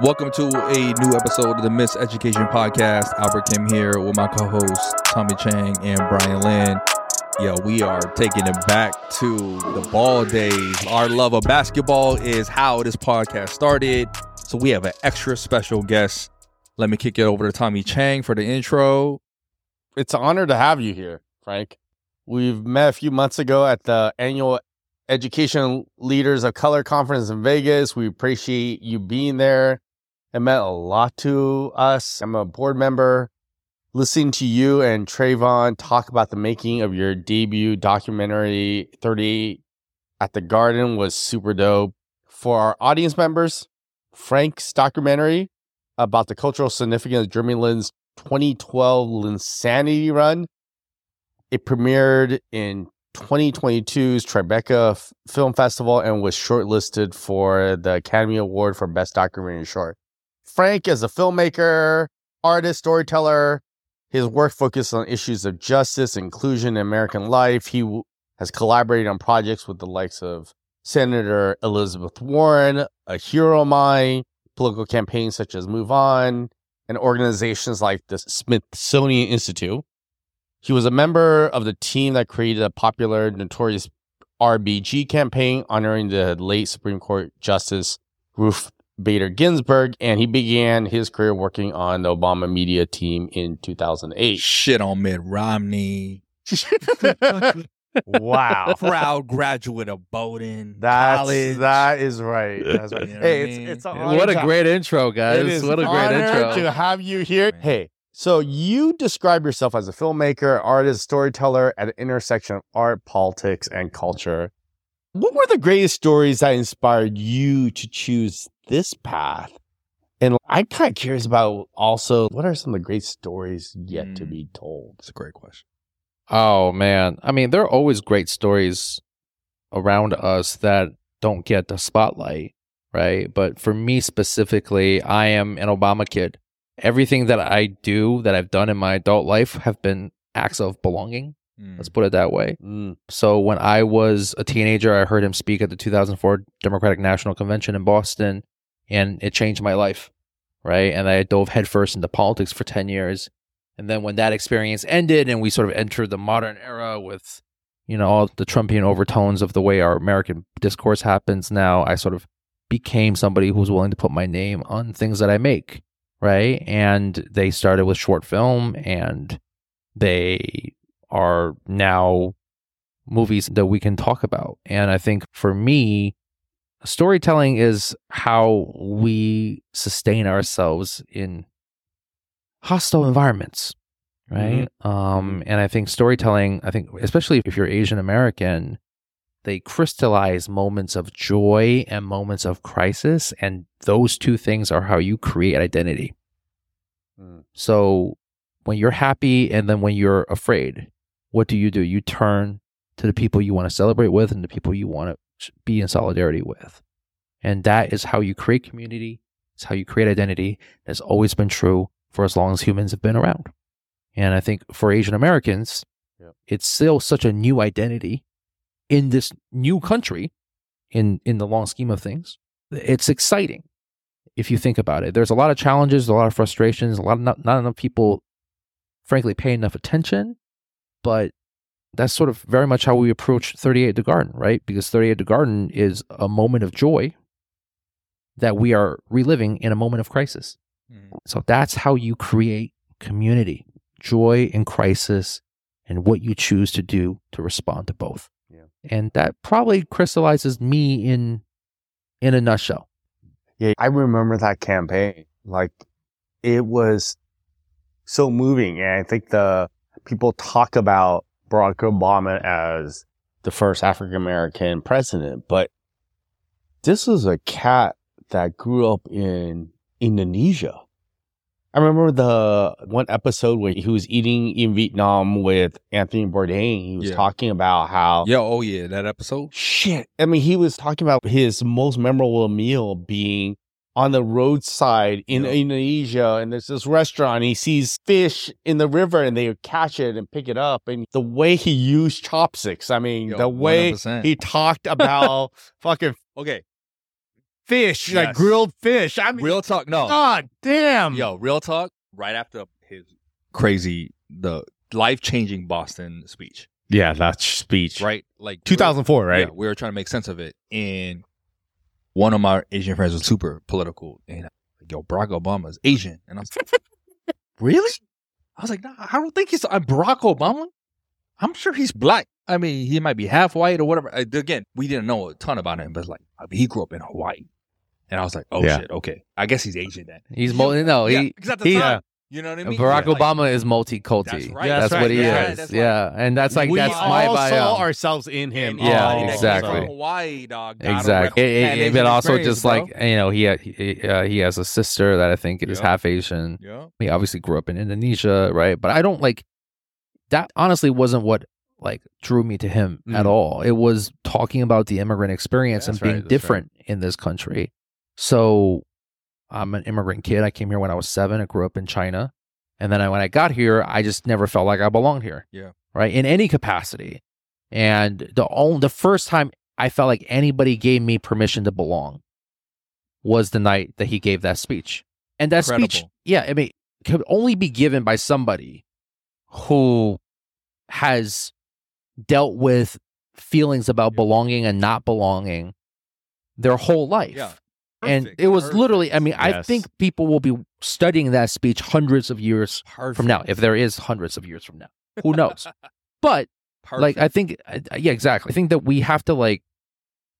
Welcome to a new episode of the Miss Education Podcast. Albert Kim here with my co-hosts Tommy Chang and Brian Lynn. Yeah, we are taking it back to the ball days. Our love of basketball is how this podcast started. So we have an extra special guest. Let me kick it over to Tommy Chang for the intro. It's an honor to have you here, Frank. We've met a few months ago at the annual Education Leaders of Color Conference in Vegas. We appreciate you being there. It meant a lot to us. I'm a board member. Listening to you and Travon talk about the making of your debut documentary 38 at the Garden was super dope. For our audience members, Frank's documentary about the cultural significance of Lin's 2012 Linsanity run. It premiered in 2022's Tribeca Film Festival and was shortlisted for the Academy Award for Best Documentary Short. Frank is a filmmaker, artist, storyteller. His work focuses on issues of justice, inclusion, and American life. He w- has collaborated on projects with the likes of Senator Elizabeth Warren, a hero of mine, political campaigns such as Move On, and organizations like the Smithsonian Institute. He was a member of the team that created a popular notorious RBG campaign honoring the late Supreme Court Justice Ruth Bader Ginsburg, and he began his career working on the Obama media team in 2008. Shit on Mitt Romney. wow. Proud graduate of Bowdoin That's College. that is right. That's right. You know hey, what I it's mean? it's an What a great intro, guys. It is What a great honor intro. to have you here. Man. Hey, so you describe yourself as a filmmaker, artist, storyteller at the intersection of art, politics, and culture. What were the greatest stories that inspired you to choose this path? And I'm kind of curious about also what are some of the great stories yet to Mm. be told? It's a great question. Oh man. I mean, there are always great stories around us that don't get the spotlight, right? But for me specifically, I am an Obama kid. Everything that I do that I've done in my adult life have been acts of belonging. Mm. Let's put it that way. Mm, So when I was a teenager, I heard him speak at the 2004 Democratic National Convention in Boston, and it changed my life, right? And I dove headfirst into politics for 10 years. And then when that experience ended and we sort of entered the modern era with, you know, all the Trumpian overtones of the way our American discourse happens now, I sort of became somebody who's willing to put my name on things that I make, right? And they started with short film and they are now movies that we can talk about. And I think for me, storytelling is how we sustain ourselves in hostile environments, right? Um, and I think storytelling, I think, especially if you're Asian American, they crystallize moments of joy and moments of crisis. And those two things are how you create identity. mm, So when you're happy and then when you're afraid, what do you do? You turn to the people you want to celebrate with and the people you want to be in solidarity with. And that is how you create community. It's how you create identity. It's always been true for as long as humans have been around. And I think for Asian Americans, it's still such a new identity in this new country in in the long scheme of things. It's exciting if you think about it. There's a lot of challenges, a lot of frustrations, a lot of not, not enough people, frankly, pay enough attention. But that's sort of very much how we approach 38 the Garden, right? Because 38 the Garden is a moment of joy that we are reliving in a moment of crisis. Mm. So that's how you create community, joy in crisis, and what you choose to do to respond to both. Yeah. And that probably crystallizes me in in a nutshell. Yeah, I remember that campaign. Like it was so moving. And I think the people talk about Barack Obama as the first African American president, but this was a cat that grew up in Indonesia. I remember the one episode where he was eating in Vietnam with Anthony Bourdain. He was Yeah. talking about how Yeah, oh yeah, that episode. Shit. I mean, he was talking about his most memorable meal being on the roadside in Yeah. Indonesia, and there's this restaurant. He sees fish in the river, and they catch it and pick it up. And the way he used chopsticks, I mean, Yo, the way 100%. he talked about fucking Okay. Fish, like grilled fish. I mean, Real talk, no. God damn. Yo, real talk. Right after his crazy, the life changing Boston speech, Yeah, that speech. right? Like 2004, right? Yeah, we were trying to make sense of it, and one of my Asian friends was super political, and like, yo, Barack Obama's Asian, and I'm like, really? I was like, nah, I don't think he's. I'm Barack Obama. I'm sure he's black. I mean, he might be half white or whatever. Uh, Again, we didn't know a ton about him, but like, I mean, he grew up in Hawaii, and I was like, oh Yeah. shit, okay, I guess he's Asian then. He's mo- no, yeah, he 'cause at the he- time, you know what I mean? Barack Like, Obama is multiculti. That's right. That's, That's what he right. Yeah, is. that's Yeah, right. and that's like we that's all my saw ourselves in him. and Yeah, all exactly. from Hawaii, dog. Exactly. rep- It- it- it- but also experience, just bro. like you know, he he, uh, he has a sister that I think is Yeah. half Asian. yeah, He obviously grew up in Indonesia, right? But I don't like that. Honestly, wasn't what like drew me to him at Mm. all. It was talking about the immigrant experience and being right, that's different in this country. So I'm an immigrant kid. I came here when I was seven. I grew up in China, and then I, when I got here, I just never felt like I belonged here. Yeah. right in any capacity. And the only the first time I felt like anybody gave me permission to belong was the night that he gave that speech. And that speech, yeah, I mean, could only be given by somebody who has dealt with feelings about Yeah. belonging and not belonging their whole life. Yeah. And it was perfect. literally, I mean, I think people will be studying that speech hundreds of years from now, if there is hundreds of years from now. Who knows? but like I think I- I- yeah exactly. I think that we have to like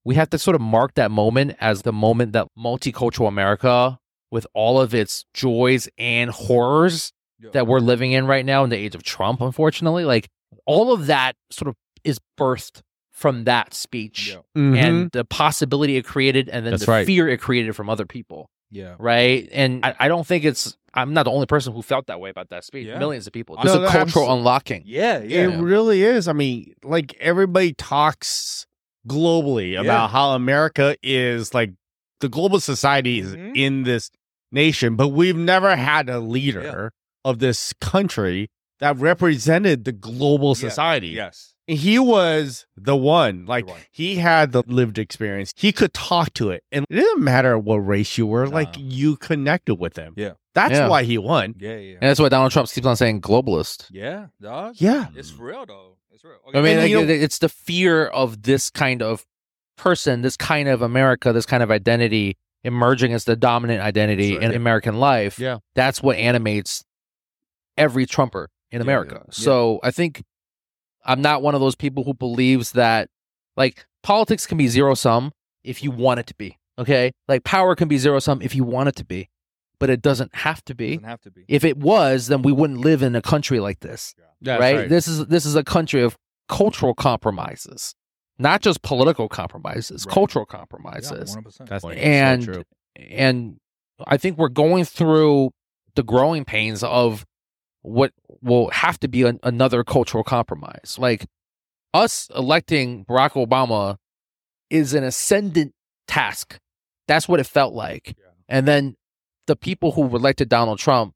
we have to sort of mark that moment as the moment that multicultural America with all of its joys and horrors Yeah. that we're living in right now in the age of Trump unfortunately like all of that sort of is birthed from that speech Yeah. Mhm. and the possibility it created and then That's the right. fear it created from other people Yeah. right and I, I don't think it's i'm not the only person who felt that way about that speech Yeah. millions of people No, it's a that- cultural abso- unlocking Yeah. Yeah. It really is. I mean, like everybody talks globally about how America is like the global society is Mhm. in this nation, but we've never had a leader of this country that represented the global Yeah. society. yes. He was the one. Like one. he had the lived experience. He could talk to it. And it didn't matter what race you were, like you connected with him. Yeah. That's Yeah. why he won. Yeah. Yeah. And that's why Donald Trump keeps on saying globalist. Yeah. Dog. Yeah. It's mm. real though. It's real. I mean, like, you know- it's the fear of this kind of person, this kind of America, this kind of identity emerging as the dominant identity right. in American life. Yeah. That's what animates every Trumper in Yeah, America. yeah. So I think I'm not one of those people who believes that, like, politics can be zero sum if you want it to be. Okay. Like, power can be zero sum if you want it to be, but it doesn't have to be. doesn't have to be. If it was, then we wouldn't live in a country like this That's right? This is this is a country of cultural compromises, not just political compromises, Right. cultural Yeah. compromises. 100%. That's And- so true. and I think we're going through the growing pains of what will have to be an, another cultural compromise. Like us electing Barack Obama is an ascendant task. That's what it felt like. Yeah. And then the people who elected Donald Trump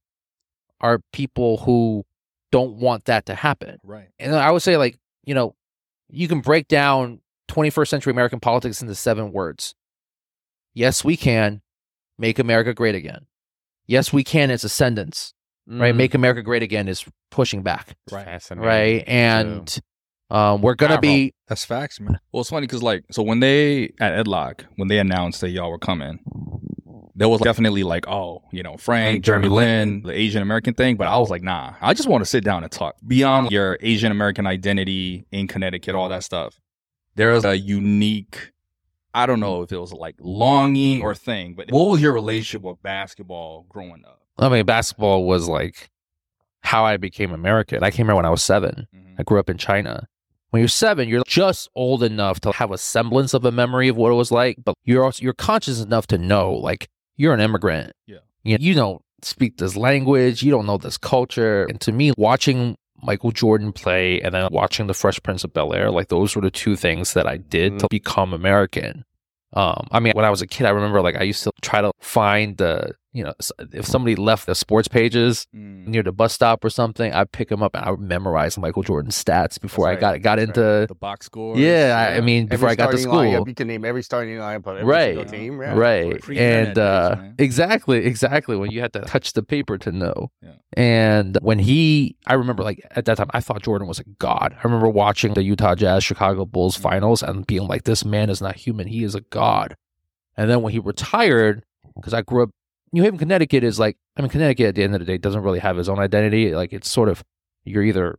are people who don't want that to happen Right. and I would say like you know you can break down 21st century American politics into seven words. Yes, we can make America great again. Yes, we can. Its ascendance, right? Mhm. Make America great again is pushing back, Right. Right? And um, we're gonna be That's facts, man. Well, it's funny because like, so when they at Edlock, when they announced that y'all were coming, there was definitely like, oh, you know, Frank, Jeremy Lin, the Asian American thing. But I was like, nah, I just want to sit down and talk beyond your Asian American identity in Connecticut, all that stuff. There is a unique, I don't know if it was like longing or thing, but what was your relationship with basketball growing up? I mean, basketball was like how I became American. I came here when I was seven. I grew up in China. When you're seven, you're just old enough to have a semblance of a memory of what it was like, but you're also you're conscious enough to know like you're an immigrant. Yeah. You, you don't speak this language, you don't know this culture. And to me, watching Michael Jordan play and then watching the Fresh Prince of Bel Air, like those were the two things that I did to become American. Um, I mean, when I was a kid, I remember like I used to try to find the you know if somebody left the sports pages Mm. near the bus stop or something, I'd pick them up and I would memorize Michael Jordan's stats before That's I got got into the box score. yeah. I, I mean before I got to school. Lineup, you can name every starting lineup of every Right. single team. Yeah. right and uh days, exactly exactly when you had to touch the paper to know Yeah. and when he i remember like at that time i thought jordan was a god i remember watching the utah jazz chicago bulls Mm-hmm. finals and being like this man is not human he is a god and then when he retired because i grew up new haven connecticut is like i mean connecticut at the end of the day doesn't really have his own identity like it's sort of you're either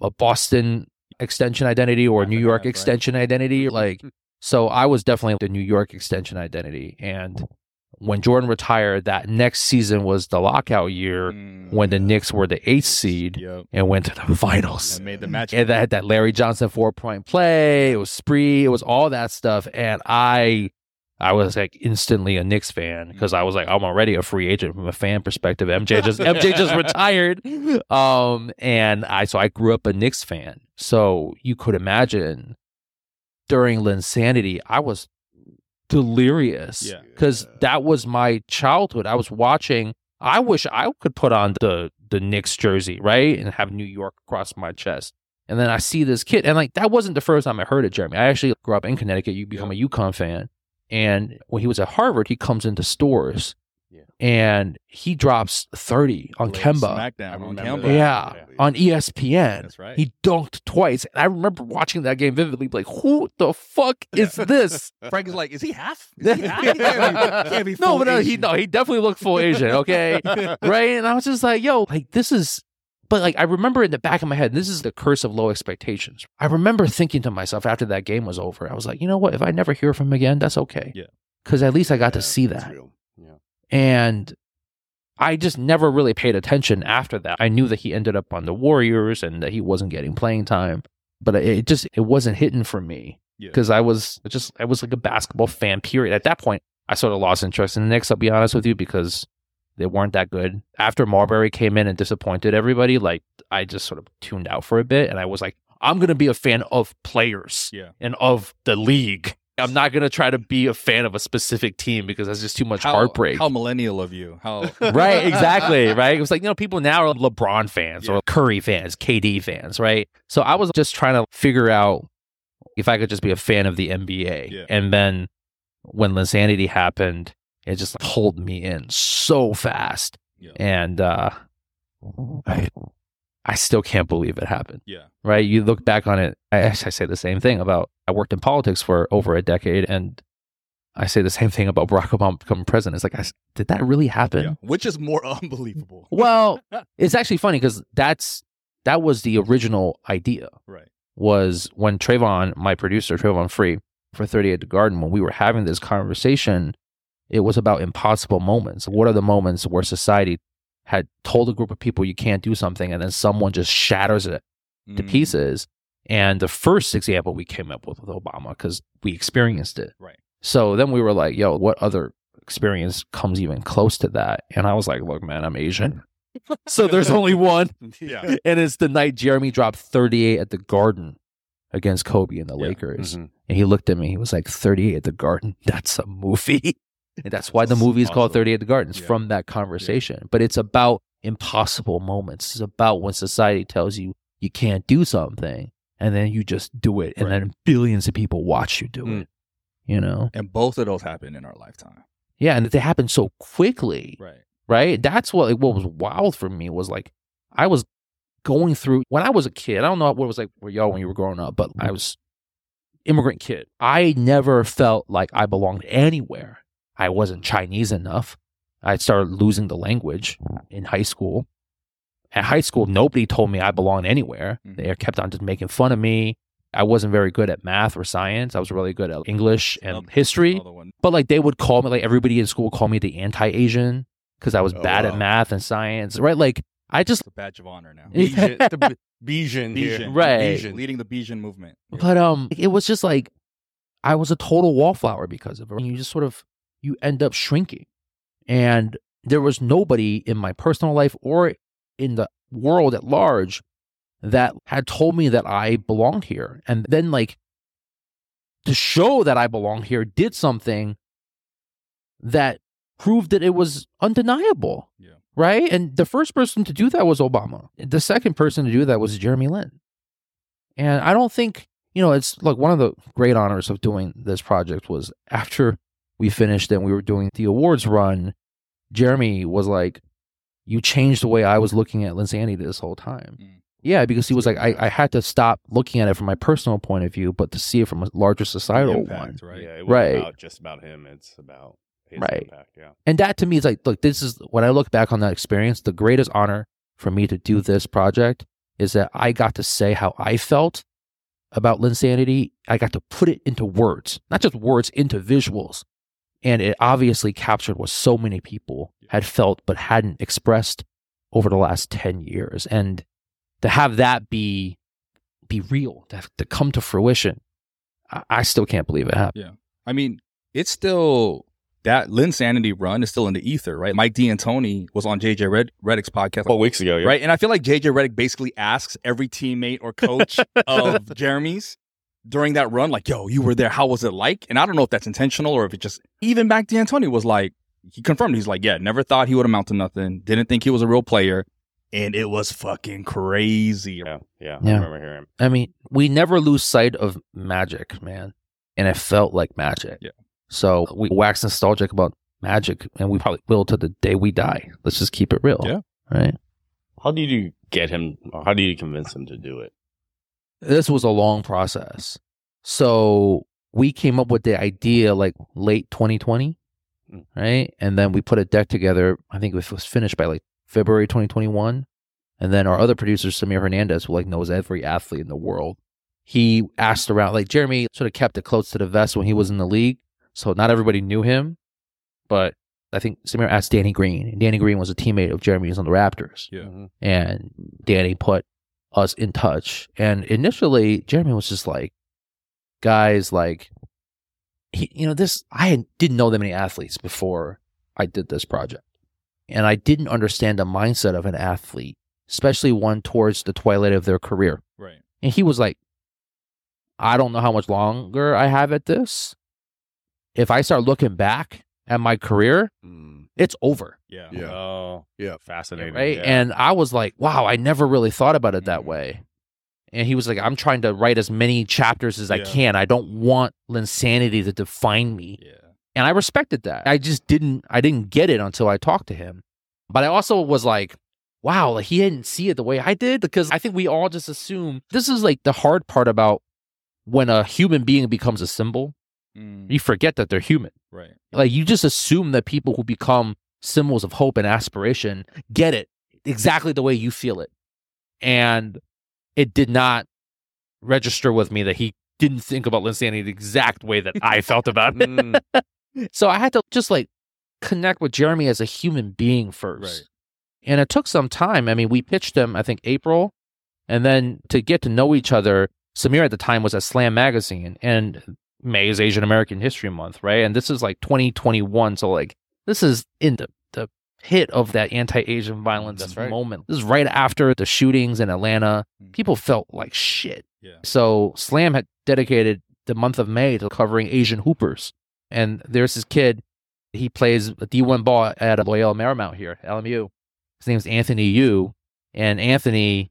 a boston extension identity or a new york extension identity like so I was definitely the New York extension identity. And when Jordan retired, that next season was the lockout year Mm. when the Knicks were the eighth seed Yep. and went to the finals. And made the match. And that had that Larry Johnson four point play. It was spree. It was all that stuff. And I I was like instantly a Knicks fan because I was like, I'm already a free agent from a fan perspective. MJ just MJ just retired. Um and I so I grew up a Knicks fan. So you could imagine during Linsanity, I was delirious. Yeah. Because that was my childhood. I was watching I wish I could put on the the Knicks jersey, right? And have New York across my chest. And then I see this kid, and like that wasn't the first time I heard it, Jeremy. I actually grew up in Connecticut. You become a UConn fan, and when he was at Harvard, he comes into stores, Yeah. and he drops thirty on Laid Kemba. Smackdown on Kemba. Yeah, Yeah. on ESPN. That's right. He dunked twice. And I remember watching that game vividly, like, who the fuck is this? Frank is like, is he half? Is he half? He can't be, can't be no, full but no, he no, he definitely looked full Asian. Okay, right? And I was just like, yo, like this is. But like I remember in the back of my head, this is the curse of low expectations. I remember thinking to myself after that game was over, I was like, you know what? If I never hear from him again, that's okay. Yeah. Because at least I got to see that. Yeah. And I just never really paid attention after that. I knew that he ended up on the Warriors and that he wasn't getting playing time, but it just it wasn't hitting for me Yeah. because I was just I was like a basketball fan. Period. At that point, I sort of lost interest in the Knicks. I'll be honest with you because they weren't that good. After Marbury came in and disappointed everybody, like I just sort of tuned out for a bit, and I was like, I'm gonna be a fan of players Yeah. and of the league. I'm not gonna try to be a fan of a specific team because that's just too much How, heartbreak. How millennial of you? How right, exactly, right? It was like, you know, people now are LeBron fans Yeah. or Curry fans, KD fans, right? So I was just trying to figure out if I could just be a fan of the NBA. Yeah. And then when Linsanity happened, it just pulled me in so fast. Yeah. And uh I, I still can't believe it happened Yeah. right? You look back on it. I, I say the same thing about I worked in politics for over a decade, and I say the same thing about Barack Obama becoming president. It's like, I did that really happen? yeah. Which is more unbelievable. Well, it's actually funny because that's that was the original idea. Right. Was when Travon, my producer Travon Free for 38 The Garden, when we were having this conversation, it was about impossible moments. What are the moments where society had told a group of people you can't do something, and then someone just shatters it to Mm. pieces. And the first example we came up with with Obama because we experienced it. Right. So then we were like, yo, what other experience comes even close to that? And I was like, look, man, I'm Asian. so there's only one. Yeah. And it's the night Jeremy dropped 38 at the Garden against Kobe and the Yeah. Lakers. Mhm. And he looked at me. He was like, 38 at the Garden? That's a movie. And that's why the movie is called 38 at the Garden. It's Yeah. from that conversation. But it's about impossible moments. It's about when society tells you you can't do something and then you just do it. And Right. then billions of people watch you do Mm. it. You know? And both of those happen in our lifetime. Yeah. And they happen so quickly Right. right? That's what like, what was wild for me was like I was going through when I was a kid. I don't know what it was like for y'all when you were growing up, but I was immigrant kid. I never felt like I belonged anywhere. I wasn't Chinese enough. I started losing the language in high school. At high school, nobody told me I belonged anywhere. Mhm. They kept on just making fun of me. I wasn't very good at math or science. I was really good at English and Another- history. But like they would call me like everybody in school would call me the anti-Asian because I was Oh, bad at math and science. Right? Like I just It's a badge of honor now. Bijan, the B- Bijan here. Right. Bijan. Leading the Bijan movement. But um it was just like I was a total wallflower because of it. And you just sort of you end up shrinking. And there was nobody in my personal life or in the world at large that had told me that I belonged here. And then like to show that I belonged here did something that proved that it was undeniable. Yeah. Right. And the first person to do that was Obama. The second person to do that was Jeremy Lin. And I don't think, you know, it's like one of the great honors of doing this project was after we finished and we were doing the awards run, Jeremy was like, You changed the way I was looking at Linsanity this whole time. Mm. Yeah, because he was like, I, I had to stop looking at it from my personal point of view, but to see it from a larger societal Impact, one. right? Yeah, it wasn't Right. about just about him. It's about his Right. impact. Yeah. And that to me is like, look, this is when I look back on that experience, the greatest honor for me to do this project is that I got to say how I felt about Linsanity. I got to put it into words, not just words, into visuals. And it obviously captured what so many people had felt but hadn't expressed over the last 10 years. And to have that be be real, to, to come to fruition, I, I still can't believe it happened. Yeah. I mean, it's still that Lin Sanity run is still in the ether, right? Mike D'Antoni was on JJ Red Redick's podcast, A couple weeks ago, yeah. right? And I feel like JJ Redick basically asks every teammate or coach of Jeremy's during that run, like, "Yo, you were there. How was it like?" And I don't know if that's intentional or if it just even Mike D'Antoni was like, he confirmed. He's like, "Yeah, never thought he would amount to nothing. Didn't think he was a real player." And it was fucking crazy. Yeah, yeah. Yeah. I remember hearing. I mean, we never lose sight of magic, man. And it felt like magic. Yeah. So we wax nostalgic about magic, and we probably will to the day we die. Let's just keep it real. Yeah. Right. How did you get him? Or how did you convince him to do it? This was a long process. So we came up with the idea like late 2020, Mm. right? And then we put a deck together. I think it was finished by like February 2021. And then our other producer, Samir Hernandez, who like knows every athlete in the world, he asked around. Like Jeremy sort of kept it close to the vest when he was in the league, so not everybody knew him. But I think Samir asked Danny Green, and Danny Green was a teammate of Jeremy's on the Raptors Yeah. Mhm. and Danny put us in touch. And initially, Jeremy was just like, guys, like, he, you know, this, I didn't know that many athletes before I did this project. And I didn't understand the mindset of an athlete, especially one towards the twilight of their career. Right. And he was like, I don't know how much longer I have at this. If I start looking back at my career, Mm. It's over. Yeah. Yeah. Oh, Yeah. fascinating. right? Yeah. And I was like, wow, I never really thought about it that Mhm. way. And he was like, I'm trying to write as many chapters as I can. I don't want Linsanity to define me. Yeah. And I respected that. I just didn't I didn't get it until I talked to him. But I also was like, wow, like he didn't see it the way I did because I think we all just assume this is like the hard part about when a human being becomes a symbol. Mm, You forget that they're human. right. Like you just assume that people who become symbols of hope and aspiration get it exactly the way you feel it. And it did not register with me that he didn't think about Linsanity the exact way that I felt about it. Mm. So I had to just like connect with Jeremy as a human being first. Right. And it took some time. I mean, we pitched him, I think, April. And then to get to know each other, Samir at the time was at Slam Magazine, and May is Asian American History Month, right? And this is like 2021. So, like, this is in the, the hit of that anti Asian violence right. moment. This is right after the shootings in Atlanta. Mm. People felt like shit. Yeah. So, Slam had dedicated the month of May to covering Asian hoopers. And there's this kid, he plays a D1 ball at Loyola Marymount here, LMU. His name's Anthony Yu. And Anthony,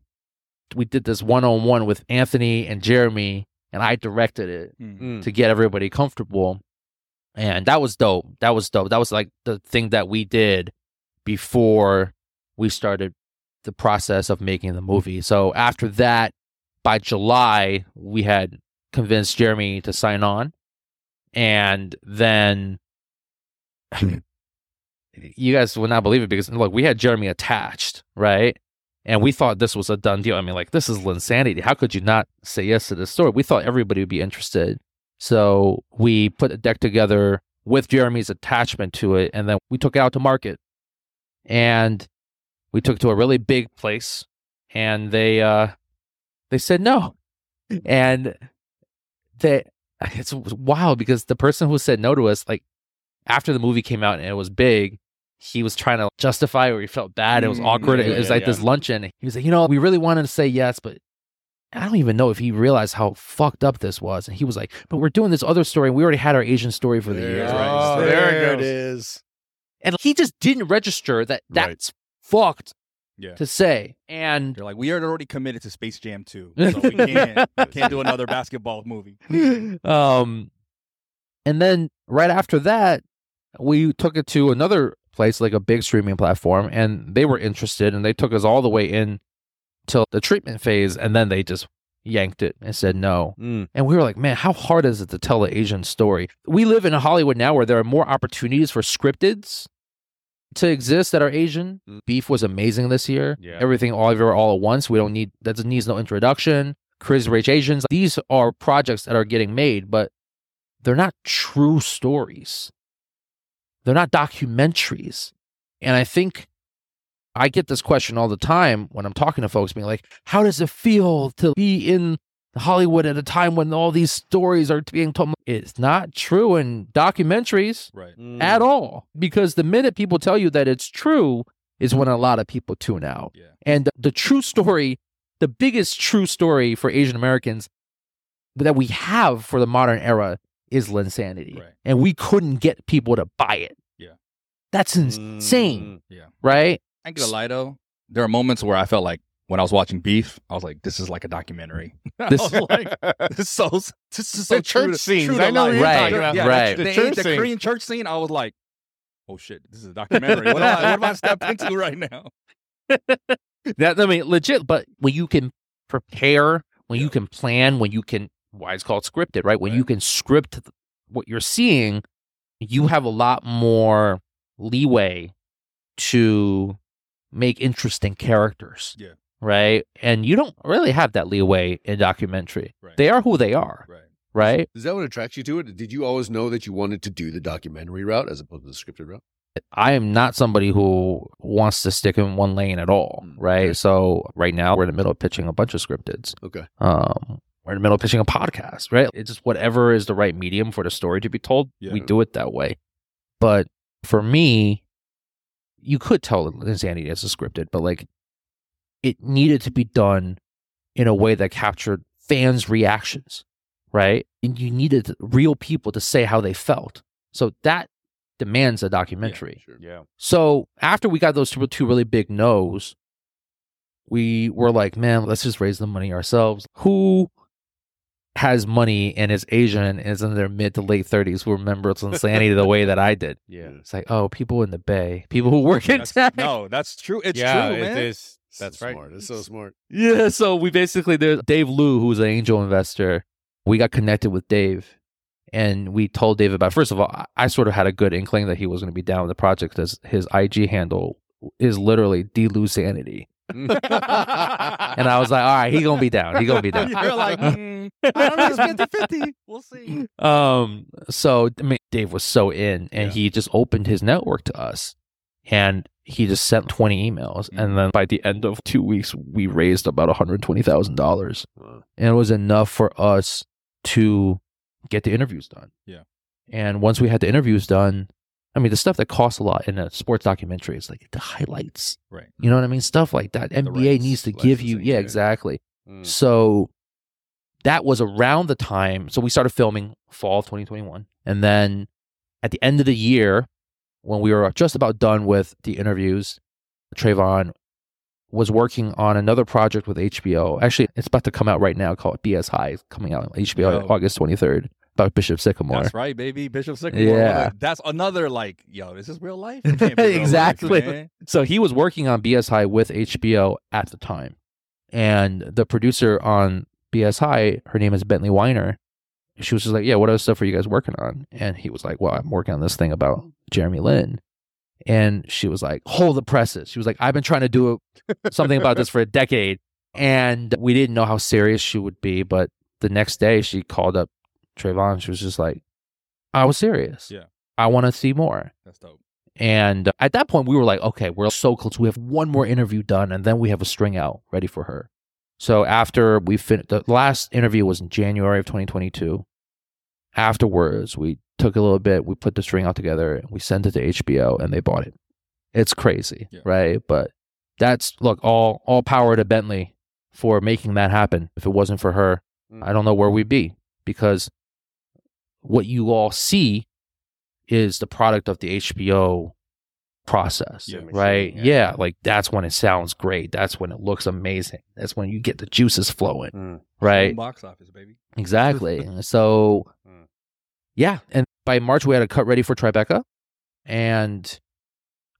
we did this one on one with Anthony and Jeremy, and I directed it Mm. Mm. to get everybody comfortable. And that was dope. That was dope. That was like the thing that we did before we started the process of making the movie. So after that, by July, we had convinced Jeremy to sign on. And then you guys would not believe it because look, we had Jeremy attached, right? And we thought this was a done deal. I mean, like this is Linsanity. How could you not say yes to this story? We thought everybody would be interested. So we put a deck together with Jeremy's attachment to it, and then we took it out to market. And we took it to a really big place, and they uh they said no. And they it's wild because the person who said no to us, like after the movie came out and it was big, he was trying to justify or he felt bad. It was Mm, awkward. yeah, it was yeah, like yeah. this luncheon. He was like, you know, we really wanted to say yes, but I don't even know if he realized how fucked up this was. And he was like, but we're doing this other story. And we already had our Asian story for the There year. it is. Oh, there, there it it goes. And he just didn't register that Right. that's fucked Yeah. to say. And They're like, we are already committed to Space Jam 2. So we can't, can't do another basketball movie. um and then right after that we took it to another place like a big streaming platform and they were interested and they took us all the way in till the treatment phase and then they just yanked it and said no Mm. and we were like man how hard is it to tell an asian story we live in hollywood now where there are more opportunities for scripteds to exist that are asian Mm. beef was amazing this year Yeah. everything all everywhere all at once we don't need that needs no introduction crazy rich asians these are projects that are getting made but they're not true stories. They're not documentaries. And I think I get this question all the time when I'm talking to folks, being like, how does it feel to be in Hollywood at a time when all these stories are being told? It's not true in documentaries Right. Mm. at all. Because the minute people tell you that it's true is when a lot of people tune out. Yeah. And the true story, the biggest true story for Asian Americans that we have for the modern era is Linsanity. Right. And we couldn't get people to buy it. Yeah. That's insane, Mm. right? I ain't gonna lie though. There are moments where I felt like when I was watching Beef, I was like, this is like a documentary. This- I was like, this is so this is so The church scene. scenes. I know you're Right, talking about. Yeah, right. The, The the, church the scene. Korean church scene, I was like, oh shit, this is a documentary. What am I, what am I step into right now? That I mean, legit. But when you can prepare, when you can plan, when you can, why it's called scripted, right? When you can script what you're seeing, you have a lot more leeway to make interesting characters. Yeah. Right. And you don't really have that leeway in documentary. Right. They are who they are. Right. Right. Is that what attracts you to it? Did you always know that you wanted to do the documentary route as opposed to the scripted route? I am not somebody who wants to stick in one lane at all. Mm, Right. okay. So right now we're in the middle of pitching a bunch of scripteds. Okay. um, we're in the middle of pitching a podcast, right? It's just whatever is the right medium for the story to be told, Yeah. we do it that way. But for me, you could tell Linsanity as a scripted, but like it needed to be done in a way that captured fans' reactions, right? And you needed real people to say how they felt. So that demands a documentary. Sure. Yeah. So after we got those two, two really big no's, we were like, man, let's just raise the money ourselves. Who has money and is Asian and is in their mid to late 30s who remembers Linsanity the way that I did? Yeah. It's like, oh, people in the Bay, people who work in That's, tech. no, that's true. It's yeah, true, it man. is. So That's right. Smart. It's so smart. Yeah, so we basically there's Dave Liu, who's an angel investor. We got connected with Dave, and we told Dave about. First of all, I- I sort of had a good inkling that he was going to be down with the project because his IG handle is literally D Liu Sanity, and I was like, all right, he gonna be down. He gonna be down. You're like, mm, I don't know, it's 50 50. We'll see. Um, so I mean, Dave was so in, and Yeah. he just opened his network to us, and he just sent twenty emails, Mhm. and then by the end of two weeks, we raised about one hundred twenty thousand dollars. Wow. and it was enough for us to get the interviews done. Yeah. And once we had the interviews done, I mean, the stuff that costs a lot in a sports documentary is like the highlights. Right. You know what I mean? Stuff like that. NBA rights, needs to give you, yeah, exactly. Mm. So that was around the time. So we started filming fall of 2021. And then at the end of the year, when we were just about done with the interviews, Travon was working on another project with HBO. Actually, it's about to come out right now called BS High. Coming out on HBO Yo. August 23rd about Bishop Sycamore. That's right, baby. Bishop Sycamore. Yeah. That's another like, yo, this is real life. Real life, Exactly. man. So he was working on BS High with HBO at the time. And the producer on BS High, her name is Bentley Weiner. She was just like, Yeah, what other stuff are you guys working on? And he was like, Well, I'm working on this thing about Jeremy Lin. And she was like, Hold the presses. She was like, I've been trying to do something about this for a decade. And we didn't know how serious she would be. But the next day, she called up Travon. She was just like, I was serious. Yeah. I want to see more. That's dope. And at that point, we were like, okay, we're so close. We have one more interview done, and then we have a string out ready for her. So after we finished, the last interview was in January of 2022. Afterwards, we took a little bit, we put the string out together, and we sent it to HBO, and they bought it. It's crazy, Yeah. right? But that's look all all power to Bentley for making that happen. If it wasn't for her, Mm. I don't know where we'd be because what you all see is the product of the HBO process, Yeah. right? Yeah. Yeah. like that's when it sounds great. That's when it looks amazing. That's when you get the juices flowing, Mm. right? Box office, baby. Exactly. so, Mm. yeah. And by March, we had a cut ready for Tribeca. And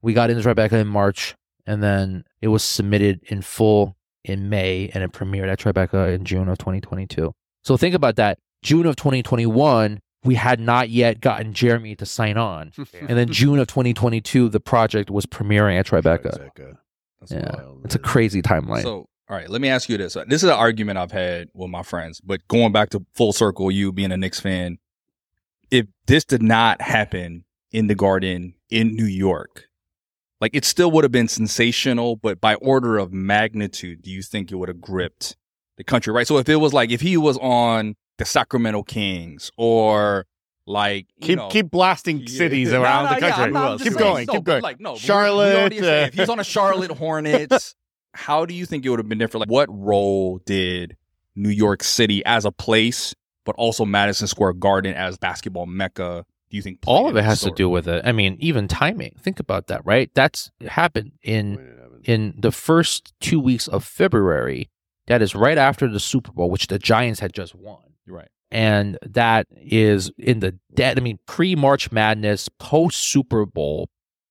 we got into Tribeca in March. And then it was submitted in full in May and it premiered at Tribeca in June of 2022. So think about that. June of 2021, we had not yet gotten Jeremy to sign on. And then June of 2022, the project was premiering at Tribeca. Tribeca. That's Yeah. wild, It's a crazy timeline. So, all right, let me ask you this. Uh, this is an argument I've had with my friends, but going back to full circle, you being a Knicks fan, if this did not happen in the Garden in New York, like it still would have been sensational, but by order of magnitude, do you think it would have gripped the country, right? So if it was like, if he was on the Sacramento Kings or like, you Keep know, keep blasting Yeah. cities around no, the country. I'm not- keep saying, going. no, keep going. Like, no, but we- we Charlotte, already said uh, if he's on a Charlotte Hornets, how do you think it would have been different? Like, what role did New York City as a place, but also Madison Square Garden as basketball mecca? Do you think All of it the has to do with it. I mean, even timing. Think about that, right? That's happened in When it happened. in the first two weeks of February. That is right after the Super Bowl, which the Giants had just won. Right. And that is in the dead. I mean, pre March Madness, post Super Bowl,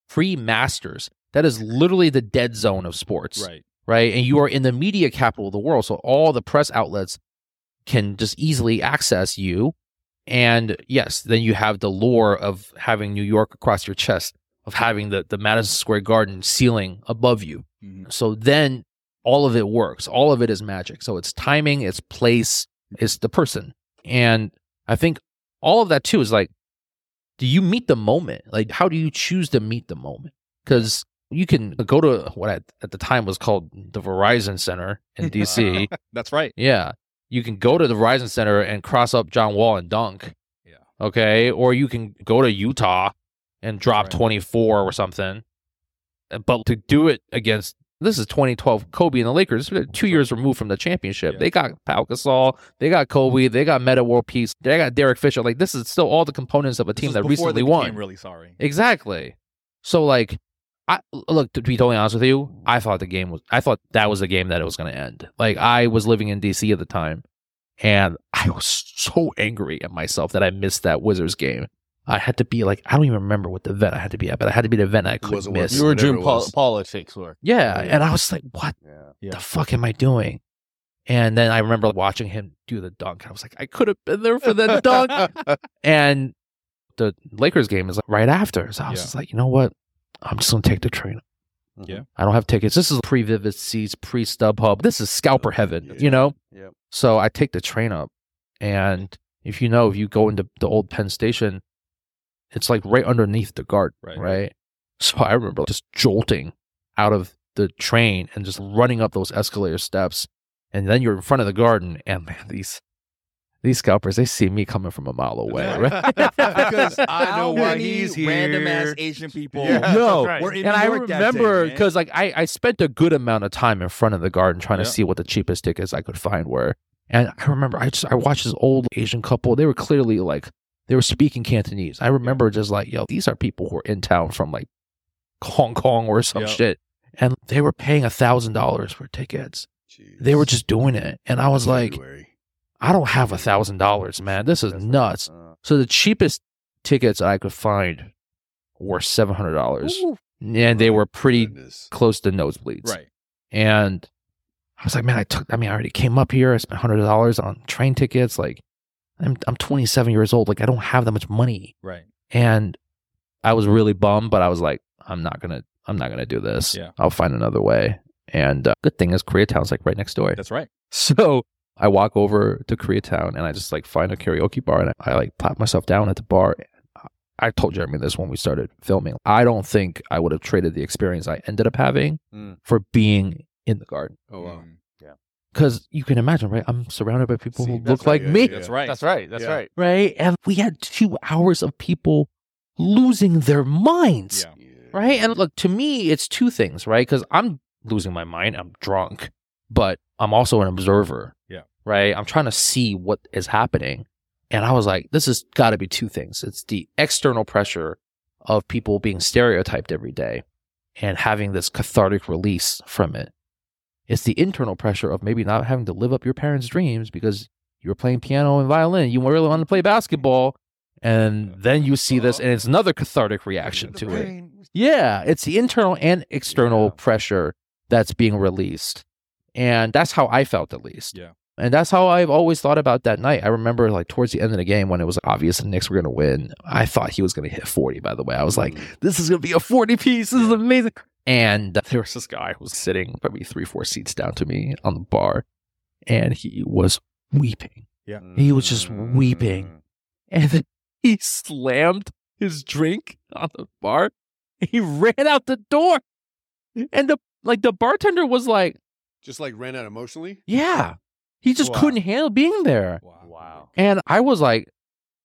pre Masters. That is literally the dead zone of sports, Right. right? And you are in the media capital of the world. So all the press outlets can just easily access you. And yes, then you have the lure of having New York across your chest, of having the, the Madison Square Garden ceiling above you. Mhm. So then all of it works. All of it is magic. So it's timing, it's place, it's the person. And I think all of that too is like, do you meet the moment? Like, how do you choose to meet the moment? Because you can go to what at, at the time was called the Verizon Center in DC. That's right. yeah. You can go to the Verizon Center and cross up John Wall and dunk. Yeah. Okay. Or you can go to Utah and drop right. 24 or something. But to do it against this is 2012 Kobe and the Lakers, two years removed from the championship. Yeah. They got Pau Gasol, they got Kobe, they got Metta World Peace, they got Derek Fisher. Like this is still all the components of a team that recently won. Really sorry. Exactly. So like I look to be totally honest with you, I thought the game was I thought that was the game that it was gonna end. Like I was living in DC at the time and I was so angry at myself that I missed that Wizards game. I had to be like I don't even remember what the event I had to be at, but I had to be the event I couldn't wasn't miss. You were Whatever doing it pol- politics work. yeah, and I was like, what Yeah. Yeah. the fuck am I doing? And then I remember watching him do the dunk. I was like, I could have been there for the dunk. And the Lakers game is like right after. So I was Yeah. just like, you know what? I'm just gonna take the train. Mm-hmm. Yeah. I don't have tickets. This is pre Vivid Seats, pre StubHub. This is scalper heaven, Yeah. you know? Yep. So I take the train up. And if you know, if you go into the old Penn Station, it's like right underneath the guard, Right. right? So I remember just jolting out of the train and just running up those escalator steps. And then you're in front of the garden, and man, these these scalpers, they see me coming from a mile away, right? Because I know How why many he's here. Random ass Asian people. Yeah. No, right. And New I York that day, remember because like I, I spent a good amount of time in front of the garden trying Yeah. to see what the cheapest tickets I could find were. And I remember I just I watched this old Asian couple. They were clearly like they were speaking Cantonese. I remember just like, yo, these are people who are in town from like Hong Kong or some Yeah. shit. And they were paying a thousand dollars for tickets. They were just doing it. And I was like, I don't have a thousand dollars, man. This is nuts. Uh, So the cheapest tickets I could find were seven hundred dollars. And they were pretty goodness. close to nosebleeds. Right. And I was like, man, I took, I mean, I already came up here. I spent hundred dollars on train tickets. Like, I'm, I'm 27 years old. Like, I don't have that much money. Right. And I was really bummed, but I was like, I'm not gonna, I'm not gonna do this. Yeah. I'll find another way. And uh, good thing is Koreatown's like right next door. That's right. So I walk over to Koreatown and I just like find a karaoke bar and I, like plop myself down at the bar. I told Jeremy this when we started filming. I don't think I would have traded the experience I ended up having Mm. for being in the garden. Oh wow. Because you can imagine, right? I'm surrounded by people See, who look right, like yeah, me, yeah. That's right. That's right. That's Yeah. right. right? And we had two hours of people losing their minds, Yeah. Yeah. right? And look, to me, it's two things, right? Because I'm losing my mind, I'm drunk, but I'm also an observer, Yeah. right? I'm trying to see what is happening. And I was like, this has got to be two things. It's the external pressure of people being stereotyped every day and having this cathartic release from it. It's the internal pressure of maybe not having to live up your parents' dreams because you were playing piano and violin. You really want to play basketball. And then you see this, and it's another cathartic reaction to it. Yeah, it's the internal and external Yeah. pressure that's being released. And that's how I felt, at least. Yeah. And that's how I've always thought about that night. I remember, like, towards the end of the game when it was obvious the Knicks were going to win, I thought he was going to hit 40, by the way. I was like, this is going to be a 40 piece. This is amazing. And there was this guy who was sitting probably three, four seats down to me on the bar, and he was weeping. Yeah. He was just weeping. Mm. And then he slammed his drink on the bar. He ran out the door. And the like the bartender was like, Just like ran out emotionally. Yeah. He just Wow. couldn't handle being there. Wow. Wow. And I was like,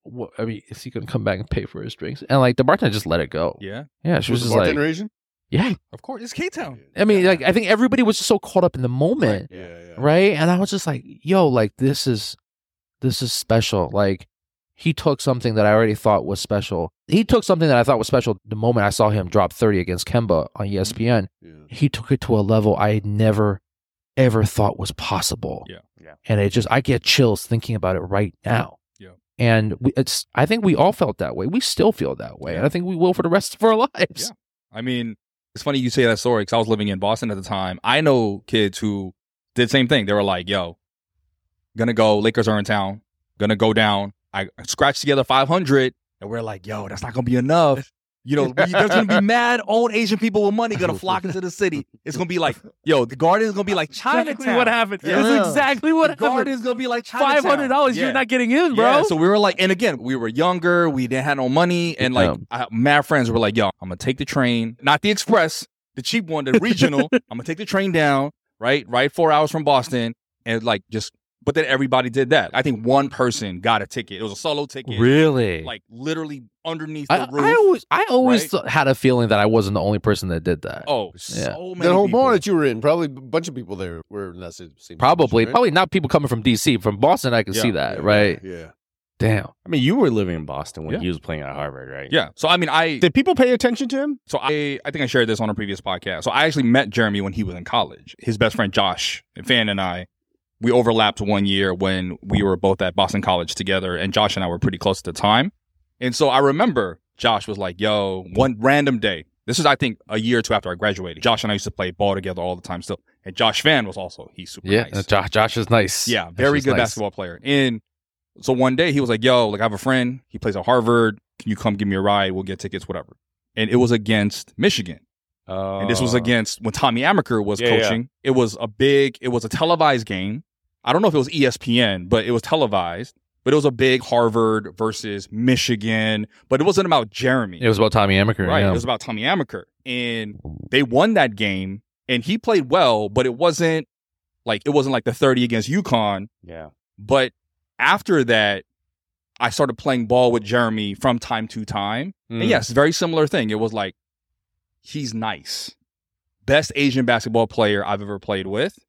what, I mean, is he gonna come back and pay for his drinks? And like the bartender just let it go. Yeah, Yeah, she was, Was just the like, bartender Asian? Yeah. of course. It's K Town. I mean, like I think everybody was just so caught up in the moment, Yeah, yeah. right? And I was just like, yo, like this is this is special. Like he took something that I already thought was special. He took something that I thought was special the moment I saw him drop 30 against Kemba on mm-hmm. E ESPN. Yeah. He took it to a level I had never ever thought was possible. Yeah. Yeah. And it just I get chills thinking about it right now. Yeah. And we, it's I think we all felt that way. We still feel that way. And I think we will for the rest of our lives. Yeah. I mean, it's funny you say that story because I was living in Boston at the time. I know kids who did the same thing. They were like, yo, gonna go, Lakers are in town, gonna go down. I scratched together 500, and we're like, yo, that's not gonna be enough. You know, there's gonna be mad old Asian people with money gonna flock into the city. It's gonna be like, yo, the garden is gonna be like Chinatown. Exactly what happened. Yeah. That's exactly what The happened. garden is gonna be like Chinatown. Five hundred dollars, Yeah. you're not getting in, bro. Yeah, so we were like, and again, we were younger, we didn't have no money, and like, I, mad friends were like, "Yo, I'm gonna take the train, not the express, the cheap one, the regional. I'm gonna take the train down, right, right, four hours from Boston, and like just." But then everybody did that. I think one person got a ticket. It was a solo ticket, really? like literally underneath the I, roof. I always, I always right? had a feeling that I wasn't the only person that did that. oh, Yeah. so many That whole people. bar that you were in, probably a bunch of people there were in that same. same probably, situation, right? probably not people coming from DC. From Boston, I can Yeah. see that, Yeah, right? Yeah. Damn. I mean, you were living in Boston when Yeah. he was playing at Harvard, right? Yeah. So I mean, I Did people pay attention to him? So I, I think I shared this on a previous podcast. So I actually met Jeremy when he was in college. His best friend Josh Fan and I, we overlapped one year when we were both at Boston College together, and Josh and I were pretty close at the time. And so I remember Josh was like, "Yo, one random day." This is, I think, a year or two after I graduated. Josh and I used to play ball together all the time still. And Josh Fan was also he's super Yeah, nice. Josh, Josh is nice. Yeah, very good nice. basketball player. And so one day he was like, "Yo, like I have a friend. He plays at Harvard. Can you come give me a ride? We'll get tickets, whatever." And it was against Michigan, and this was Oh. against when Tommy Amaker was Yeah, yeah. coaching. It was a big. It was a televised game. I don't know if it was ESPN, but it was televised. But it was a big Harvard versus Michigan. But it wasn't about Jeremy. It was about Tommy Amaker. Right. yeah. It was about Tommy Amaker. And they won that game and he played well, but it wasn't like it wasn't like the 30 against UConn. Yeah. But after that, I started playing ball with Jeremy from time to time. Mm. And yes, very similar thing. It was like he's nice. Best Asian basketball player I've ever played with.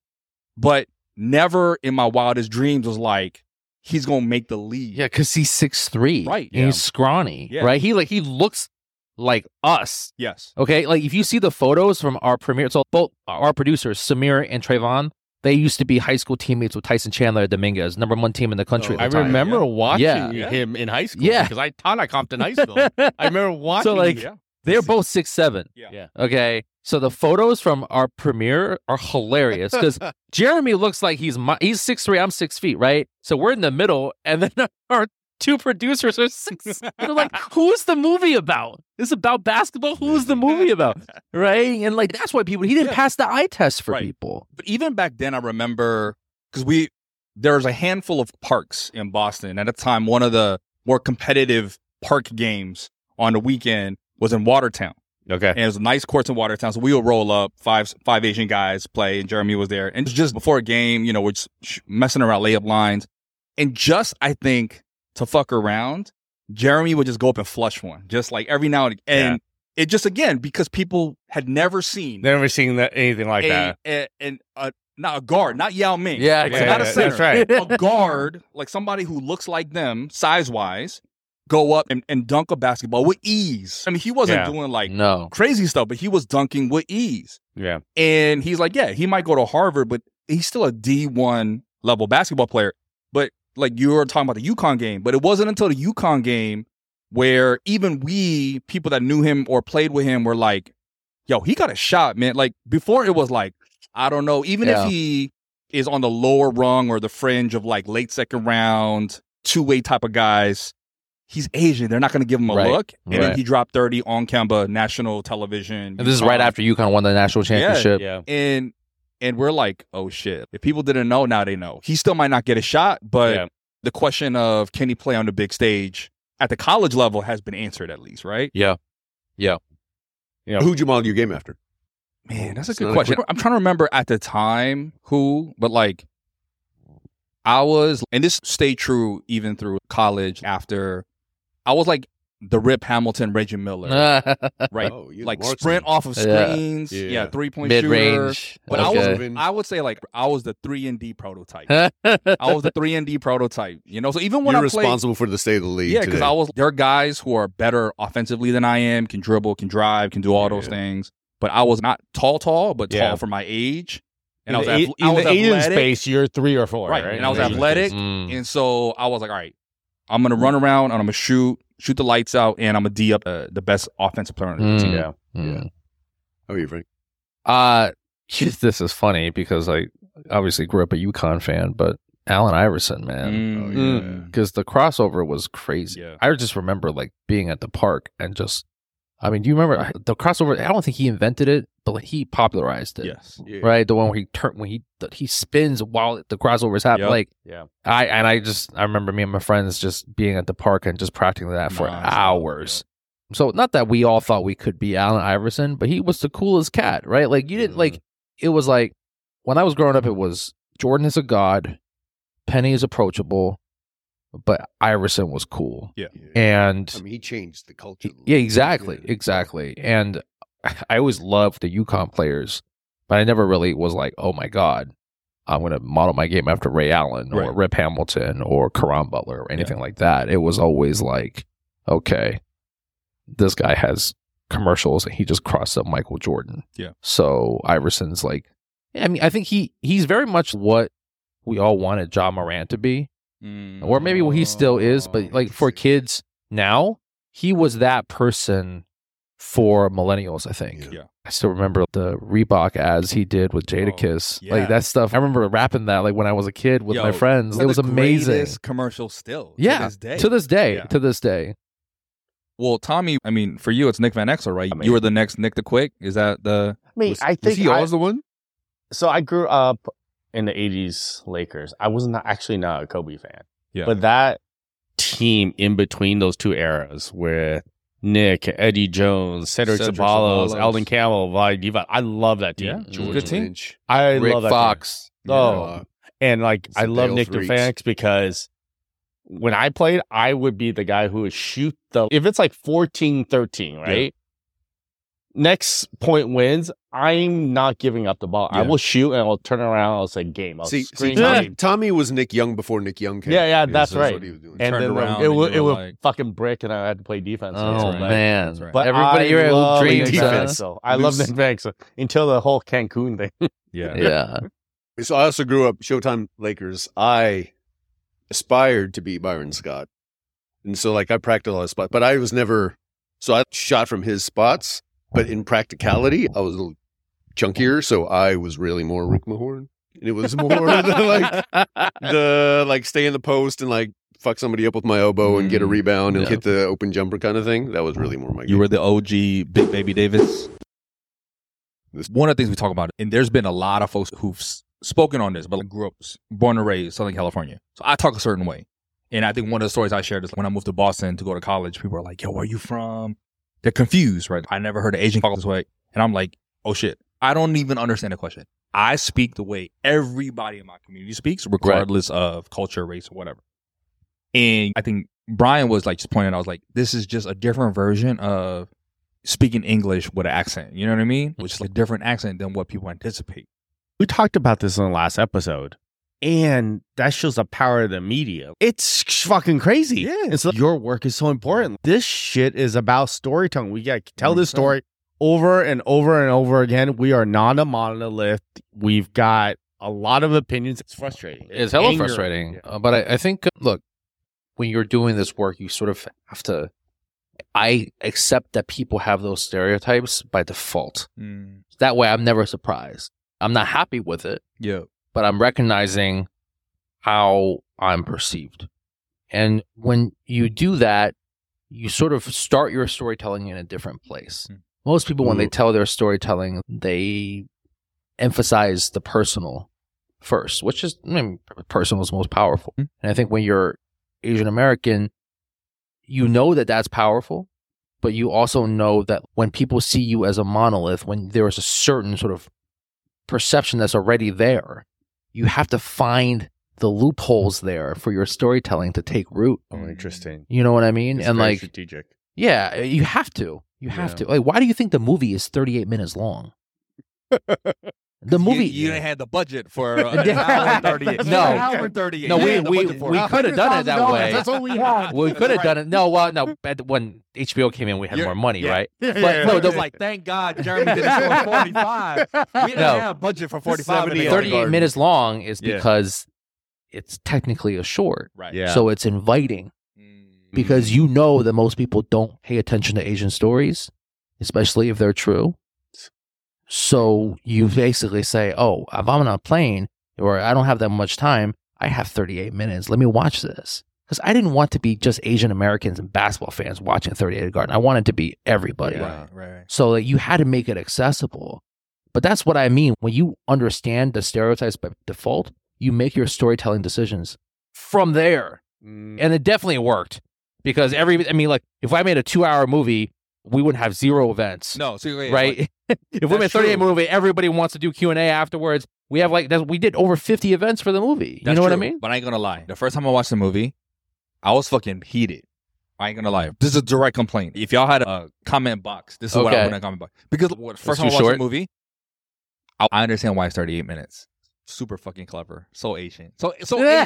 But never in my wildest dreams was like he's gonna make the league. Yeah, because he's six three, Right, And yeah. he's scrawny, Yeah. right? He like he looks like us. Yes. Okay, like if you see the photos from our premiere, so both our producers Samir and Travon, they used to be high school teammates with Tyson Chandler at Dominguez, number one team in the country. Oh, at I the time. remember yeah. watching Yeah. Yeah. him in high school. Yeah. Because I taught at Compton High School. I remember watching. So like, Yeah. They're both six seven. Yeah. Yeah. Okay, so the photos from our premiere are hilarious because Jeremy looks like he's my, he's six three, I'm six feet, right? So we're in the middle, and then our two producers are six. They're like, "Who's the movie about? It's about basketball. Who's the movie about?" Right? And like that's why people he didn't Yeah. pass the eye test for Right. people. but even back then i remember because we there was a handful of parks in boston at a time one of the more competitive park games on the weekend was in watertown Okay. and it was a nice courts in watertown so we would roll up five five asian guys play and jeremy was there and it just before a game you know we're just messing around layup lines and just i think to fuck around jeremy would just go up and flush one just like every now and again. and it just again because people had never seen Never seen that anything like a, that. a, an- a- not a guard, not Yao Ming. Yeah, Like, exactly. not a center. that's right. a guard, like somebody who looks like them, size wise, go up and, and dunk a basketball with ease. I mean, he wasn't Yeah. doing like no. crazy stuff, but he was dunking with ease. Yeah. And he's like, yeah, he might go to Harvard, but he's still a D1 level basketball player. But like you were talking about the UConn game, but it wasn't until the UConn game where even we, people that knew him or played with him, were like, yo, he got a shot, man. Like before it was like, I don't know, even Yeah. if he is on the lower rung or the fringe of like late second round, two way type of guys, he's Asian. They're not going to give him a Right. look. And then he dropped 30 on Kemba, national television. And this is right UConn. after UConn won the national championship. Yeah. and and we're like, oh shit. If people didn't know, now they know. He still might not get a shot, but Yeah. the question of can he play on the big stage at the college level has been answered at least, right? Yeah. Yeah. Yeah. Who'd you model your game after? Man, that's a It's good not a question. quick- I'm trying to remember at the time who, but like I was, and this stayed true even through college after I was like the Rip Hamilton, Reggie Miller, right? Oh, like marksman. sprint off of screens, yeah, Yeah. three point Mid shooter. range. But I was, I would say like I was the three and D prototype. I was the three and D prototype. You know, so even when You're I played, responsible for the state of the league. yeah, because. I was there are guys who are better offensively than I am, can dribble, can drive, can do all those Yeah. things. But I was not tall, tall, but tall Yeah. for my age. And in I was, the, ath- eight- I in was the Asian athletic, space, you're three or four, Right, right? and I was In the Asian athletic. Mm. and so I was like, all right, I'm gonna run around and I'm gonna shoot, shoot the lights out, and I'm gonna d up uh, the best offensive player on the Mm. team. Yeah. Mm. How are you, Frank? Uh, this is funny because I obviously grew up a UConn fan, but Allen Iverson, man, Mm. Oh, yeah. because the crossover was crazy. Yeah. I just remember like being at the park and just, I mean, do you remember the crossover? I don't think he invented it, but like he popularized it. Yes. Yeah. Right, the one where he turn when he he spins while the crossovers happen. Yep. Like Yeah. I and I just I remember me and my friends just being at the park and just practicing that for Nonstop, hours. So not that we all thought we could be Allen Iverson, but he was the coolest cat, right? Like you didn't like it was like when I was growing up it was Jordan is a god, Penny is approachable, but Iverson was cool. Yeah. And I mean, he changed the culture. yeah, exactly, Yeah. exactly. And I always loved the UConn players, but I never really was like, oh my god, I'm going to model my game after Ray Allen or Right. Rip Hamilton or Caron Butler or anything like that. It was always like, okay, this guy has commercials and he just crossed up Michael Jordan. Yeah. So Iverson's like, I mean, I think he he's very much what we all wanted Ja Morant to be Mm. or maybe he still is, but like for kids now, he was that person for millennials. I think. Yeah. Yeah. I still remember the Reebok ads he did with Jada Oh, Kiss, yeah. like that stuff. I remember rapping that like when I was a kid with Yo, my friends. It was the amazing. Commercial still. Yeah, To this day. To this day, Yeah. to this day. Well, Tommy, I mean, for you, it's Nick Van Exel, right? I mean- you were the next Nick the Quick. Is that the? I mean, Was, I was think he I- always the one? so. I grew up in the '80s Lakers. I was not actually not a Kobe fan, Yeah. but that Team in between those two eras where Nick, Eddie Jones, Cedric, Cedric Ceballos, Ceballos. Elden Campbell, Vlade Divac. I love that team. Yeah. George Good team. Lynch. I Rick love that Fox. team. Oh, Uh, and like I love Nick Threes. DeFanix because when I played, I would be the guy who would shoot the if it's like 14-13, right? Next point wins. I'm not giving up the ball. I will shoot and I'll turn around. I'll say game. I'll see, see Tommy. Tommy was Nick Young before Nick Young came. Yeah, yeah, that's so right. what he was doing. And turned then around it and would it were would like- fucking brick, and I had to play defense. Oh So, like- man, That's right. But everybody I here love dreams. Nick huh? Van Exel. I love Loose- Nick Van Exel until the whole Cancun thing. Yeah. Yeah, So I also grew up Showtime Lakers. I aspired to be Byron Scott, and so like I practiced a lot of spots, but I was never. So I shot from his spots, but in practicality, I was a little chunkier, so I was really more Rick Mahorn. And it was more the, like the like stay in the post and like fuck somebody up with my elbow and get a Mm, rebound and yeah. hit the open jumper kind of thing. That was really more my. You game. were the OG Big Baby Davis. This- One of the things we talk about, and there's been a lot of folks who've s- spoken on this, but like grew up, s- born and raised Southern California. So I talk a certain way. And I think one of the stories I shared is when I moved to Boston to go to college, people are like, yo, where are you from? They're confused, right? I never heard an Asian talk this way. And I'm like, oh shit. I don't even understand the question. I speak the way everybody in my community speaks, regardless of culture, race, or whatever. And I think Brian was like just pointing out, I was like, this is just a different version of speaking English with an accent. You know what I mean? Which is a different accent than what people anticipate. we talked about this in the last episode. And that shows the power of the media. It's fucking crazy. Yeah. And so your work is so important. This shit is about storytelling. We got to tell this story over and over and over again. We are not a monolith. We've got a lot of opinions. It's frustrating. It's hella Anger. frustrating. Yeah. Uh, but I, I think, uh, look, when you're doing this work, you sort of have to. I accept that people have those stereotypes by default. Mm. That way, I'm never surprised. I'm not happy with it, Yeah. But I'm recognizing how I'm perceived. And when you do that, you sort of start your storytelling in a different place. Mm. Most people, when they tell their storytelling, they emphasize the personal first, which is I mean, personal is most powerful. Mm. And I think when you're Asian American, you know that that's powerful, but you also know that when people see you as a monolith, when there is a certain sort of perception that's already there, you have to find the loopholes there for your storytelling to take root. Oh, interesting. You know what I mean? It's and like, strategic. yeah, you have to. You have Yeah. to. Like, why do you think the movie is 38 minutes long? the movie. You, you didn't have the budget for uh, an hour and 38. No. An hour and 38. No, we- we- we could have done it that way. That's all we had. we could have done it. No, well, no. When HBO came in, we had You're- more money, yeah. right? Yeah, But yeah, no, yeah. the- like, thank God Jeremy did it for 45. We didn't No. have a budget for 45. 70, 38 minutes long is Yeah. because it's technically a short. Right. Yeah. So it's inviting Mm. because you know that most people don't pay attention to Asian stories, especially if they're true. So you basically say, "Oh, if I'm on a plane or I don't have that much time, I have 38 minutes. Let me watch this." Because I didn't want to be just Asian Americans and basketball fans watching 38 Garden. I wanted to be everybody. Right, right, right. So like, you had to make it accessible. But that's what I mean. When you understand the stereotypes by default, you make your storytelling decisions from there Mm. and it definitely worked because every I mean like if I made a 2-hour movie we wouldn't have zero events No, so wait, right like, if we made a 38 true. movie everybody wants to do Q&A afterwards we have like that we did over 50 events for the movie you that's know what I mean But I ain't gonna lie. The first time I watched the movie, I was fucking heated. I ain't gonna lie. This is a direct complaint. If y'all had a comment box, this is what I Okay. want in a comment box. Because what, first time I watched short? the movie, I, I understand why it's 38 minutes. Super fucking clever. So Asian. So so Yeah.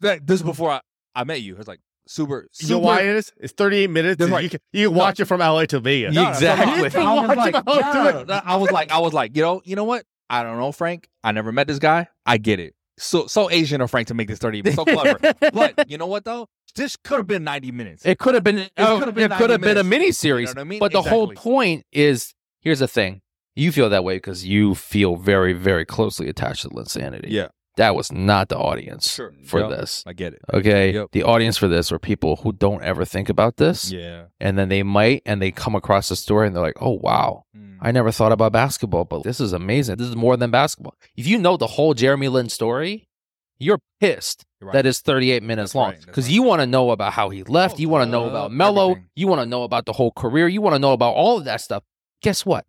This is before I, I met you. It's like super super You know why it is? It's 38 minutes. That's right. You can, you can watch it from LA to Vegas. No, no, Exactly. so I was like, Watch it all yeah. through it. I was like, I was like, you know, you know what? I don't know, Frank. I never met this guy. I get it. So so Asian of Frank to make this 30 minutes. So clever. but you know what though? This could have been 90 minutes. it could have oh, been it could've could been have been, a mini series. You know I mean? but the whole point is here's the thing you feel that way because you feel very very closely attached to Linsanity Yeah. That was not the audience Sure. for Yep. this I get it. Okay. Yep. The audience for this are people who don't ever think about this. Yeah. And then they might and they come across the story and they're like, oh, wow, Mm. I never thought about basketball, but this is amazing. This is more than basketball. If you know the whole Jeremy Lin story, you're pissed right. that it's 38 minutes That's long because right. you want to know about how he left. Oh, you want to know uh, about Mello. everything. You want to know about the whole career. You want to know about all of that stuff. Guess what?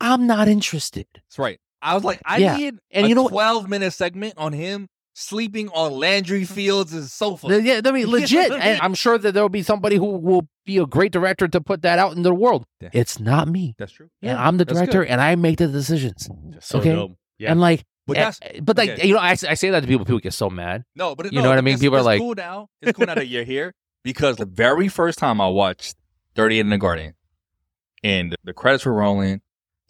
I'm not interested. That's right. I was like, I Yeah. need And a you know what? 12 minute segment on him sleeping on Landry Fields' sofa. Yeah, I mean, legit. and I'm sure that there will be somebody who will be a great director to put that out into the world. Yeah. It's not me. That's true. and I'm the director, and I make the decisions. So Okay. dope. Yeah. And like, But eh, that's but like, okay. you know, I, I say that to people. People get so mad. no, but it- You no, know what I mean? People are it's like- cool now. It's cool now that you're here because the very first time I watched 38 in the Garden and the credits were rolling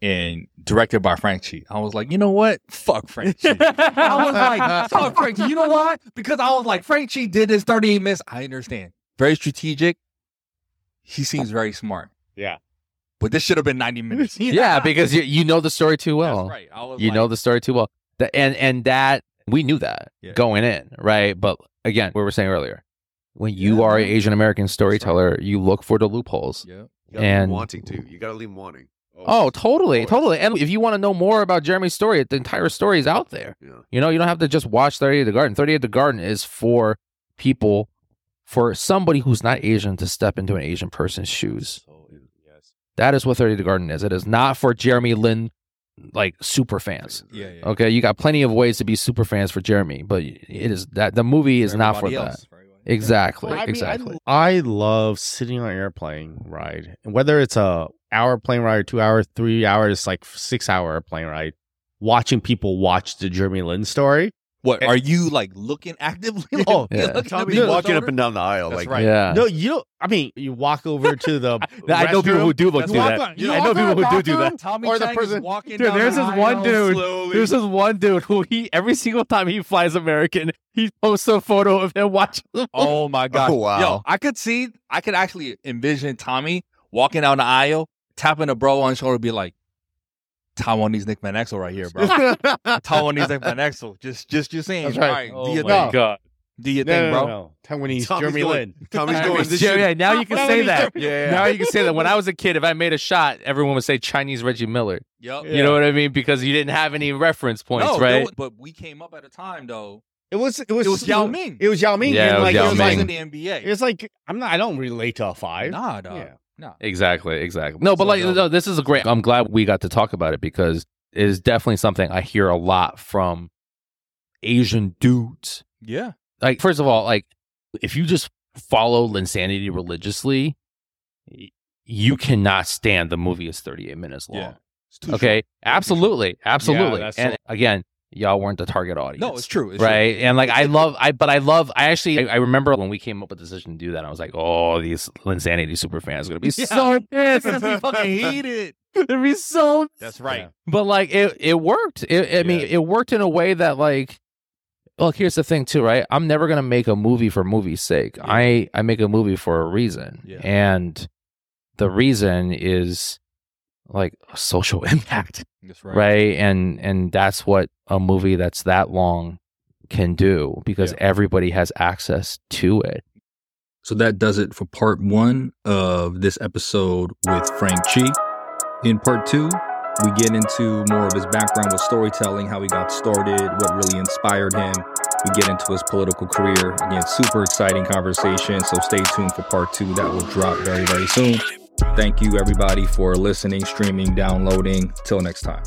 and directed by Frank Chi, I was like, you know what? Fuck Frank Chi. I was like, fuck Frank Chi. You know why? Because I was like, Frank Chi did this 38 minutes. I understand. Very strategic. He seems very smart. Yeah. But this should have been 90 minutes. yeah, because you, you know the story too well. That's right. I was You like, know the story too well. The, and and that we knew that Yeah. going in, right? But again, what we were saying earlier, when you Yeah, are an. Asian American storyteller, you look for the loopholes. Yeah. You gotta leave 'em And- wanting to. You got to leave wanting. Oh, oh totally, totally. And if you want to know more about Jeremy's story, the entire story is out there. Yeah. You know, you don't have to just watch 38 The Garden. 38 The Garden is for people, for somebody who's not Asian to step into an Asian person's shoes. So, yes. That is what 38 The Garden is. It is not for Jeremy Lin, like super fans. Yeah. yeah. Okay, you got plenty of ways to be super fans for Jeremy, but it is that the movie is not for everybody that. else. Exactly, Well, I mean, exactly. I, I love sitting on an airplane ride, whether it's a hour plane ride, two hours, three hours, like six hour plane ride, watching people watch the Jeremy Lin story. What are you like looking actively? Like, Oh, you're yeah. looking at Tommy's walking up and down the aisle. That's like, right. Yeah. No, you don't. I mean, you walk over to the. I know people who do look do that. on- you I know people who do do that. Tommy Or the Chang person- is walking Dude, down there's the this one dude. slowly. There's this one dude who he every single time he flies American, he posts a photo of him watching Oh my god! Oh, wow. Yo, I could see, I could actually envision Tommy walking down the aisle, tapping a bro on the shoulder, be like, "Taiwanese Nick Van Exel right here, bro. Taiwanese Nick Van Exel. Just, just, just saying. That's right. All right, Oh do your my thing. god. Do your No, thing, no, bro. no, no. Taiwanese Tommy's Jeremy going- Lin. Tommy's Yeah, going. This yeah, yeah, now you can say that. Yeah. Now you can say that. When I was a kid, if I made a shot, everyone would say Chinese Reggie Miller. Yep. Yeah. You know what I mean? Because you didn't have any reference points, No, right? was- but we came up at a time though. It was. It was. It was Yao Ming. It was Yao Ming. Yeah, it was like, Yao it was Ming. Like, like. in the NBA. It's like I'm not. I don't relate to a five. nah, dog. Yeah. No. Exactly, exactly. No, but So like, no, this is a great. I'm glad we got to talk about it because it is definitely something I hear a lot from Asian dudes. Yeah. Like, first of all, like if you just follow Linsanity religiously, you cannot stand the movie is 38 minutes long. Yeah. Okay, absolutely, absolutely. that's and so- again, y'all weren't the target audience. No, it's true. It's true. right? And like I love, I but I love. I actually, I, I remember when we came up with the decision to do that. I was like, oh, these Linsanity super fans are gonna be Yeah. so pissed. Because we fucking hate it. They'd be so. That's right. But like it, it worked. It, I mean, it worked in a way that like. Look, here's the thing too, right? I'm never gonna make a movie for movie's sake. Yeah. I I make a movie for a reason, Yeah. and the reason is like social impact That's right. and and that's what a movie that's that long can do because Yeah. everybody has access to it So that does it for part one of this episode with Frank Chi. In part two, we get into more of his background with storytelling, how he got started, what really inspired him. We get into his political career. Again, super exciting conversation. So stay tuned for part two. That will drop very, very soon. Thank you, everybody, for listening, streaming, downloading. Till next time.